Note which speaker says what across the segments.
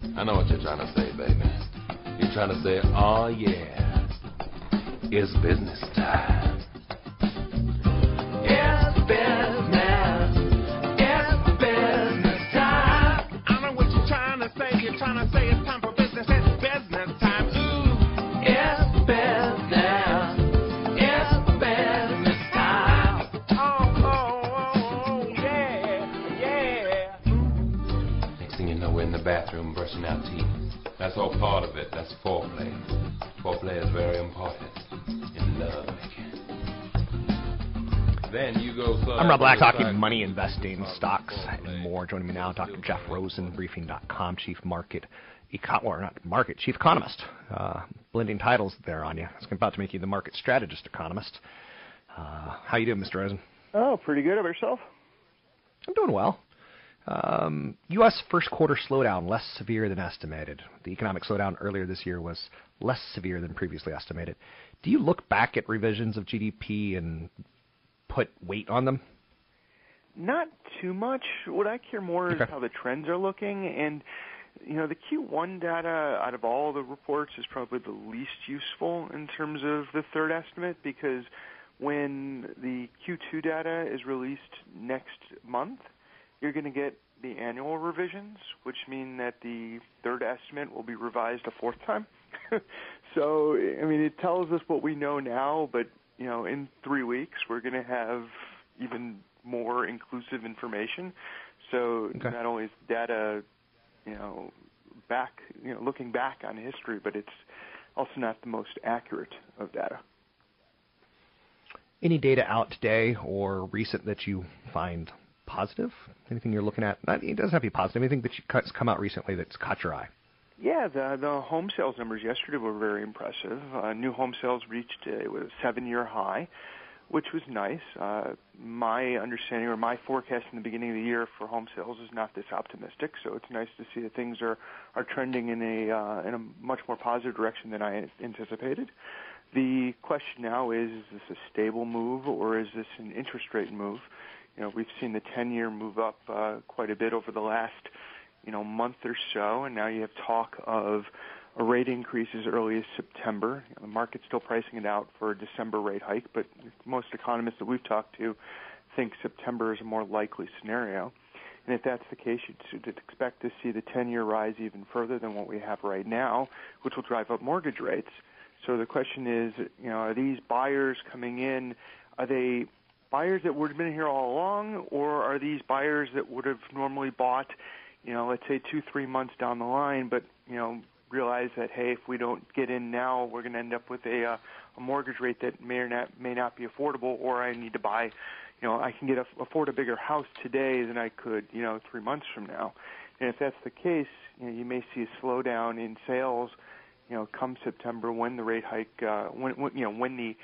Speaker 1: I know what you're trying to say, baby. You're trying to say, oh yeah, it's business time. Bathroom brushing our teeth. That's all part of it. That's foreplay. Foreplay is very important in love. Then you go. side
Speaker 2: I'm Rob Black, talking
Speaker 1: side.
Speaker 2: money, investing, stocks, and more. Joining me now, Dr. Jeff Rosen, Briefing.com, Chief Market, Econ, or not market, Chief Economist. Uh, blending titles there on you. I was about to make you the Market Strategist Economist. Uh, how you doing, Mr. Rosen?
Speaker 3: Oh, pretty good. Of yourself?
Speaker 2: I'm doing well. Um, U.S. first quarter slowdown less severe than estimated. The economic slowdown earlier this year was less severe than previously estimated. Do you look back at revisions of GDP and put weight on them?
Speaker 3: Not too much. What I care more is how the trends are looking, and you know, the Q1 data out of all the reports is probably the least useful in terms of the third estimate because when the Q2 data is released next month, you're going to get the annual revisions, which mean that the third estimate will be revised a fourth time. so, I mean, it tells us what we know now, but you know, in three weeks we're going to have even more inclusive information. So
Speaker 2: Okay.
Speaker 3: not only is data, you know, back, you know, looking back on history, but it's also not the most accurate of data.
Speaker 2: Any data out today or recent that you find positive? Anything you're looking at? Not, it doesn't have to be positive. Anything that's come out recently that's caught your eye?
Speaker 3: Yeah, the the home sales numbers yesterday were very impressive. Uh, new home sales reached a, a seven-year high, which was nice. Uh, my understanding or my forecast in the beginning of the year for home sales is not this optimistic, so it's nice to see that things are are trending in a uh, in a much more positive direction than I anticipated. The question now is: Is this a stable move or is this an interest rate move? You know, we've seen the 10-year move up uh, quite a bit over the last you know, month or so, and now you have talk of a rate increase as early as September. You know, the market's still pricing it out for a December rate hike, but most economists that we've talked to think September is a more likely scenario. And if that's the case, you'd should expect to see the 10-year rise even further than what we have right now, which will drive up mortgage rates. So the question is, you know, are these buyers coming in? Are they buyers that would have been here all along, or are these buyers that would have normally bought, you know, let's say two, three months down the line, but you know, realize that hey, if we don't get in now, we're going to end up with a uh, a mortgage rate that may or not may not be affordable, or I need to buy, you know, I can get a, afford a bigger house today than I could, you know, three months from now. And if that's the case, you know, you may see a slowdown in sales, you know, come September when the rate hike, uh, when, when you know, when the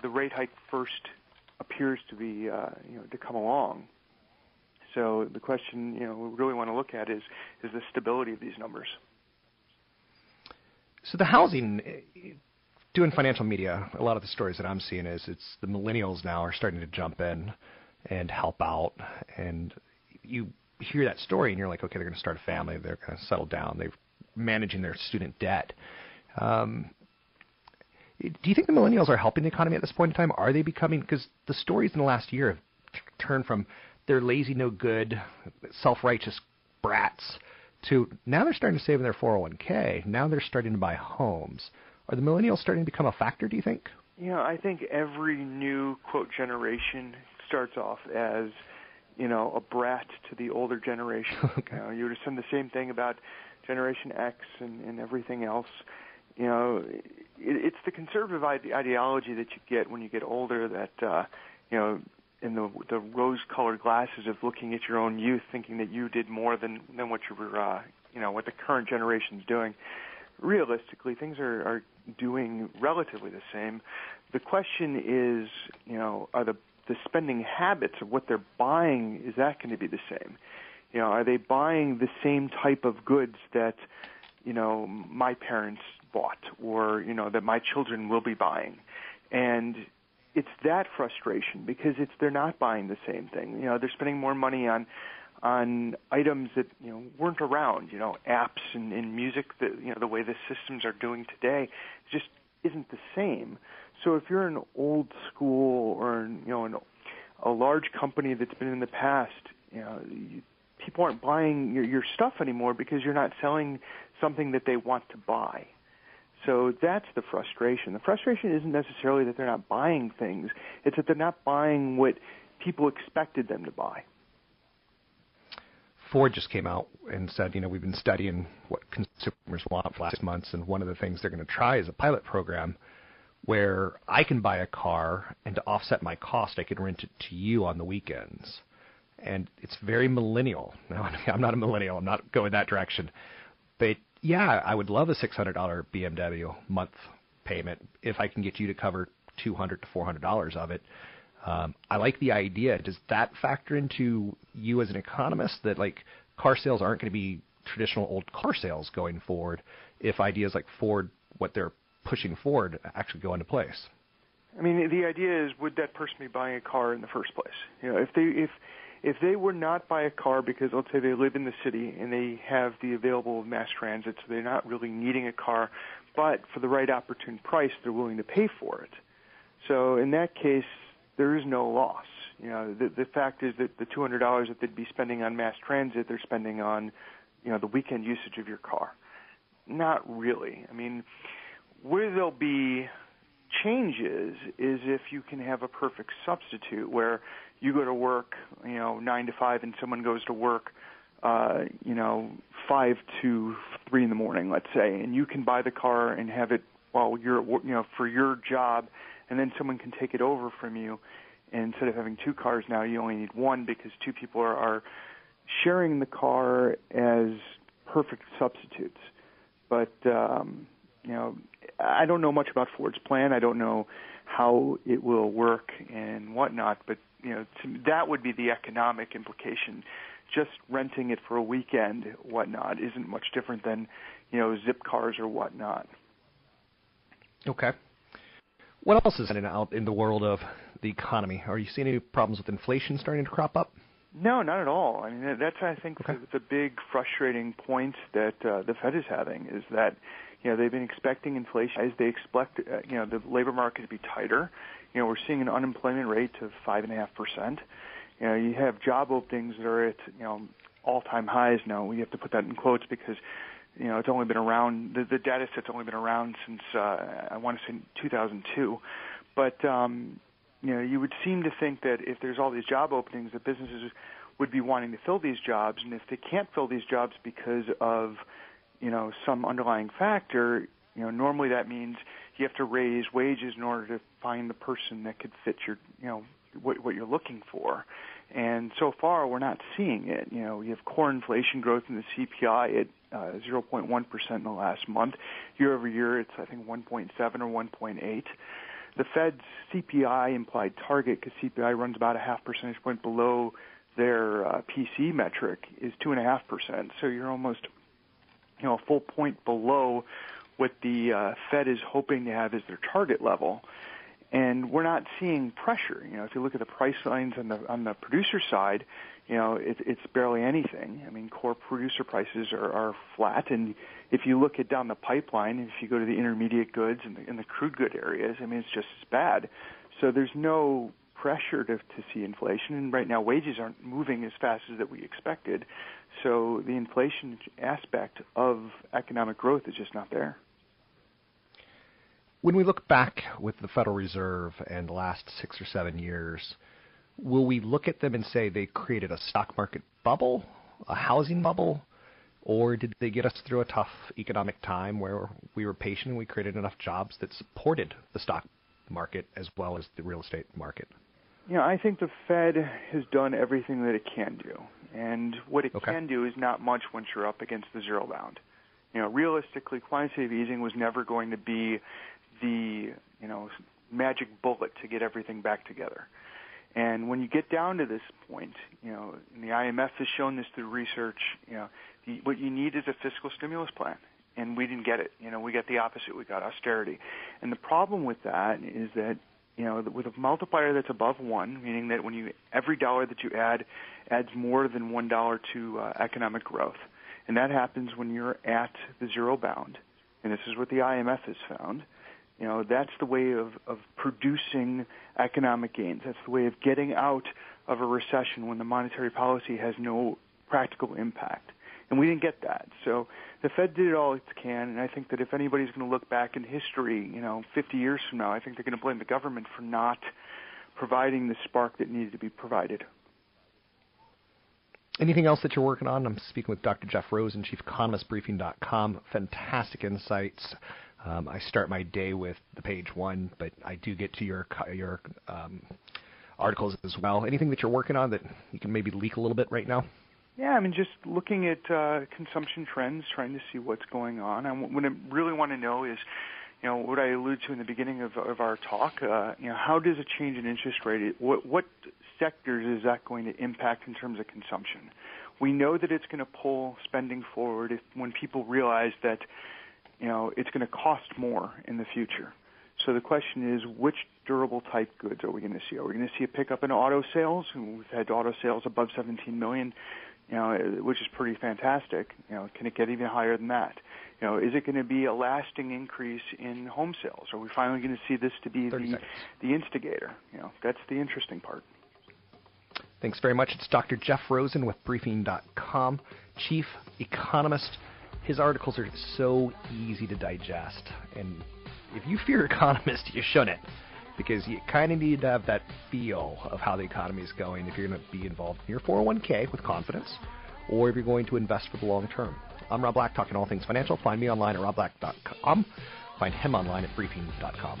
Speaker 3: the rate hike first appears to be, uh, you know, to come along. So the question, you know, we really want to look at is is the stability of these numbers.
Speaker 2: So the housing, eh, doing financial media, a lot of the stories that I'm seeing is it's the millennials now are starting to jump in and help out, and you hear that story and you're like, okay, they're going to start a family, they're going to settle down, they're managing their student debt. Um, do you think the millennials are helping the economy at this point in time? Are they becoming because the stories in the last year have t- turned from they're lazy, no good, self-righteous brats to now they're starting to save in their 401k. Now they're starting to buy homes. Are the millennials starting to become a factor? Do you think?
Speaker 3: You know, I think every new quote generation starts off as you know a brat to the older generation.
Speaker 2: Okay.
Speaker 3: You know, you would assume the same thing about Generation X and, and everything else. You know, it, it's the conservative ide- ideology that you get when you get older that uh, you know in the the rose-colored glasses of looking at your own youth, thinking that you did more than than what you were uh, you know what the current generation's doing. Realistically, things are, are doing relatively the same. The question is, you know, are the the spending habits of what they're buying is that going to be the same? You know, are they buying the same type of goods that you know my parents bought or you know that my children will be buying? And it's that frustration because it's they're not buying the same thing. You know, they're spending more money on on items that you know weren't around. You know, apps and, and music that you know the way the systems are doing today just isn't the same. So if you're an old school or you know an, a large company that's been in the past, you know, you, people aren't buying your, your stuff anymore because you're not selling something that they want to buy. So that's the frustration. The frustration isn't necessarily that they're not buying things; it's that they're not buying what people expected them to buy.
Speaker 2: Ford just came out and said, you know, we've been studying what consumers want for last months, and one of the things they're going to try is a pilot program where I can buy a car and to offset my cost, I can rent it to you on the weekends. And it's very millennial. Now, I'm not a millennial. I'm not going that direction. But yeah, I would love a $600 BMW month payment if I can get you to cover 200 to $400 of it. Um, I like the idea. Does that factor into you as an economist that like car sales aren't going to be traditional old car sales going forward if ideas like Ford, what they're pushing forward, actually go into place?
Speaker 3: I mean, the idea is, would that person be buying a car in the first place? You know, if they if if they were not buy a car because let's say they live in the city and they have the available mass transit, so they're not really needing a car, but for the right opportune price, they're willing to pay for it. So in that case, there is no loss. You know, the, the fact is that the $200 that they'd be spending on mass transit, they're spending on, you know, the weekend usage of your car. Not really. I mean, where there'll be changes is if you can have a perfect substitute where you go to work, you know, nine to five, and someone goes to work, uh, you know, five to three in the morning, let's say, and you can buy the car and have it while you're, you know, for your job and then someone can take it over from you. And instead of having two cars now, you only need one because two people are, are sharing the car as perfect substitutes. But um, you know, I don't know much about Ford's plan. I don't know how it will work and whatnot. But you know, to, that would be the economic implication. Just renting it for a weekend, whatnot, isn't much different than you know Zipcars or whatnot.
Speaker 2: Okay. What else is out in the world of the economy? Are you seeing any problems with inflation starting to crop up?
Speaker 3: No, not at all. I mean, that's I think
Speaker 2: okay.
Speaker 3: the, the big frustrating point that uh, the Fed is having is that you know they've been expecting inflation as they expect uh, you know the labor market to be tighter. You know, we're seeing an unemployment rate of five and a half percent. You know, you have job openings that are at you know all-time highs now. We have to put that in quotes because you know, it's only been around the, the data set's only been around since uh, I want to say 2002. But um, you know, you would seem to think that if there's all these job openings, that businesses would be wanting to fill these jobs, and if they can't fill these jobs because of you know some underlying factor, you know, normally that means you have to raise wages in order to find the person that could fit your you know what what you're looking for. And so far, we're not seeing it. You know, we have core inflation growth in the CPI at uh, 0.1% in the last month. Year over year, it's I think 1.7 or 1.8. The Fed's CPI implied target, because CPI runs about a half percentage point below their uh, PCE metric, is two and a half percent. So you're almost, you know, a full point below what the uh, Fed is hoping to have as their target level and we're not seeing pressure. You know, if you look at the price lines on the on the producer side, you know, it, it's barely anything. I mean, core producer prices are, are flat, and if you look at down the pipeline, if you go to the intermediate goods and the, and the crude good areas, I mean, it's just as bad. So there's no pressure to, to see inflation, and right now wages aren't moving as fast as that we expected. So the inflation aspect of economic growth is just not there.
Speaker 2: When we look back with the Federal Reserve and the last six or seven years, will we look at them and say they created a stock market bubble, a housing bubble, or did they get us through a tough economic time where we were patient and we created enough jobs that supported the stock market as well as the real estate market?
Speaker 3: You know, I think the Fed has done everything that it can do. And what it
Speaker 2: Okay.
Speaker 3: can do is not much once you're up against the zero bound. You know, realistically, quantitative easing was never going to be the, you know, magic bullet to get everything back together. And when you get down to this point, you know, and the IMF has shown this through research, you know, the, what you need is a fiscal stimulus plan. And we didn't get it. You know, we got the opposite. We got austerity. And the problem with that is that, you know, with a multiplier that's above one, meaning that when you every dollar that you add adds more than one dollar to uh, economic growth, and that happens when you're at the zero bound. And this is what the IMF has found. You know, that's the way of, of producing economic gains. That's the way of getting out of a recession when the monetary policy has no practical impact. And we didn't get that. So the Fed did all it can, and I think that if anybody's going to look back in history, you know, 50 years from now, I think they're going to blame the government for not providing the spark that needed to be provided.
Speaker 2: Anything else that you're working on? I'm speaking with Dr. Jeff Rosen, Chief Economist, Briefing.com. Fantastic insights. Um, I start my day with the page one, but I do get to your your um, articles as well. Anything that you're working on that you can maybe leak a little bit right now?
Speaker 3: Yeah, I mean, just looking at uh, consumption trends, trying to see what's going on. And what I really want to know is, you know, what I alluded to in the beginning of, of our talk. Uh, you know, how does a change in interest rate? What what sectors is that going to impact in terms of consumption? We know that it's going to pull spending forward if, when people realize that, you know, it's going to cost more in the future. So the question is, which durable type goods are we going to see? Are we going to see a pickup in auto sales? We've had auto sales above 17 million you know, uh, which is pretty fantastic. You know, can it get even higher than that? You know, is it going to be a lasting increase in home sales? Are we finally going to see this to be the
Speaker 2: seconds.
Speaker 3: the instigator? You know, that's the interesting part.
Speaker 2: Thanks very much. It's Dr. Jeff Rosen with Briefing.com, Chief Economist. His articles are so easy to digest, and if you fear economists, you shouldn't, because you kind of need to have that feel of how the economy is going if you're going to be involved in your 401k with confidence, or if you're going to invest for the long term. I'm Rob Black, talking all things financial. Find me online at robblack.com. Find him online at Briefing.com.